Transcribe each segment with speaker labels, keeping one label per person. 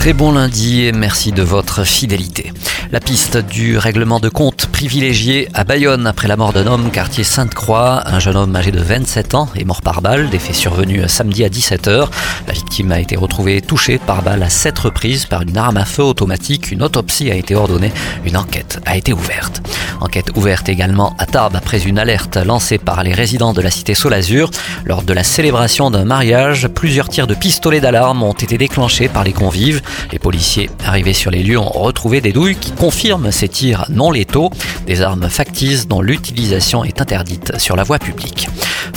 Speaker 1: Très bon lundi et merci de votre fidélité. La piste du règlement de compte privilégié à Bayonne après la mort d'un homme, quartier Sainte-Croix. Un jeune homme âgé de 27 ans est mort par balle. Des faits survenus samedi à 17h. La victime a été retrouvée touchée par balle à sept reprises par une arme à feu automatique. Une autopsie a été ordonnée. Une enquête a été ouverte. Enquête ouverte également à Tarbes après une alerte lancée par les résidents de la cité Solazur. Lors de la célébration d'un mariage, plusieurs tirs de pistolet d'alarme ont été déclenchés par les convives. Les policiers arrivés sur les lieux ont retrouvé des douilles qui confirment ces tirs non létaux, des armes factices dont l'utilisation est interdite sur la voie publique.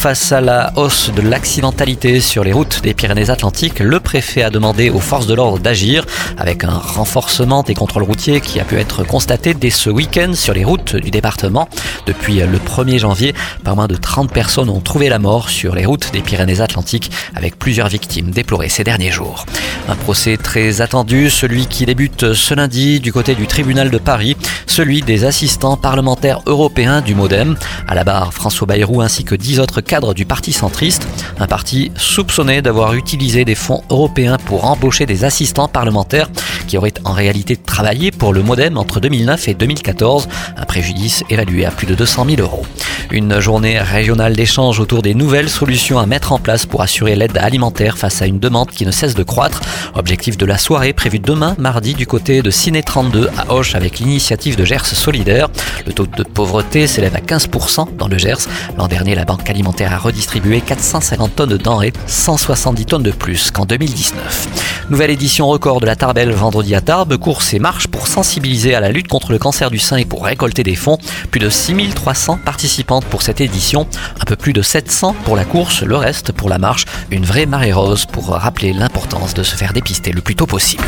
Speaker 1: Face à la hausse de l'accidentalité sur les routes des Pyrénées-Atlantiques, le préfet a demandé aux forces de l'ordre d'agir avec un renforcement des contrôles routiers qui a pu être constaté dès ce week-end sur les routes du département. Depuis le 1er janvier, pas moins de 30 personnes ont trouvé la mort sur les routes des Pyrénées-Atlantiques avec plusieurs victimes déplorées ces derniers jours. Un procès très attendu, celui qui débute ce lundi du côté du tribunal de Paris, celui des assistants parlementaires européens du Modem. À la barre, François Bayrou ainsi que dix autres cadres du Parti centriste, un parti soupçonné d'avoir utilisé des fonds européens pour embaucher des assistants parlementaires qui auraient en réalité travaillé pour le Modem entre 2009 et 2014, un préjudice évalué à plus de 200 000 euros. Une journée régionale d'échange autour des nouvelles solutions à mettre en place pour assurer l'aide alimentaire face à une demande qui ne cesse de croître. Objectif de la soirée prévue demain, mardi, du côté de Ciné 32 à Hoche avec l'initiative de Gers Solidaire. Le taux de pauvreté s'élève à 15% dans le Gers. L'an dernier, la Banque alimentaire a redistribué 450 tonnes de denrées, 170 tonnes de plus qu'en 2019. Nouvelle édition record de la Tarbelle vendredi à Tarbes, course et marche pour sensibiliser à la lutte contre le cancer du sein et pour récolter des fonds. Plus de 6300 participantes pour cette édition, un peu plus de 700 pour la course, le reste pour la marche, une vraie marée rose pour rappeler l'importance de se faire dépister le plus tôt possible.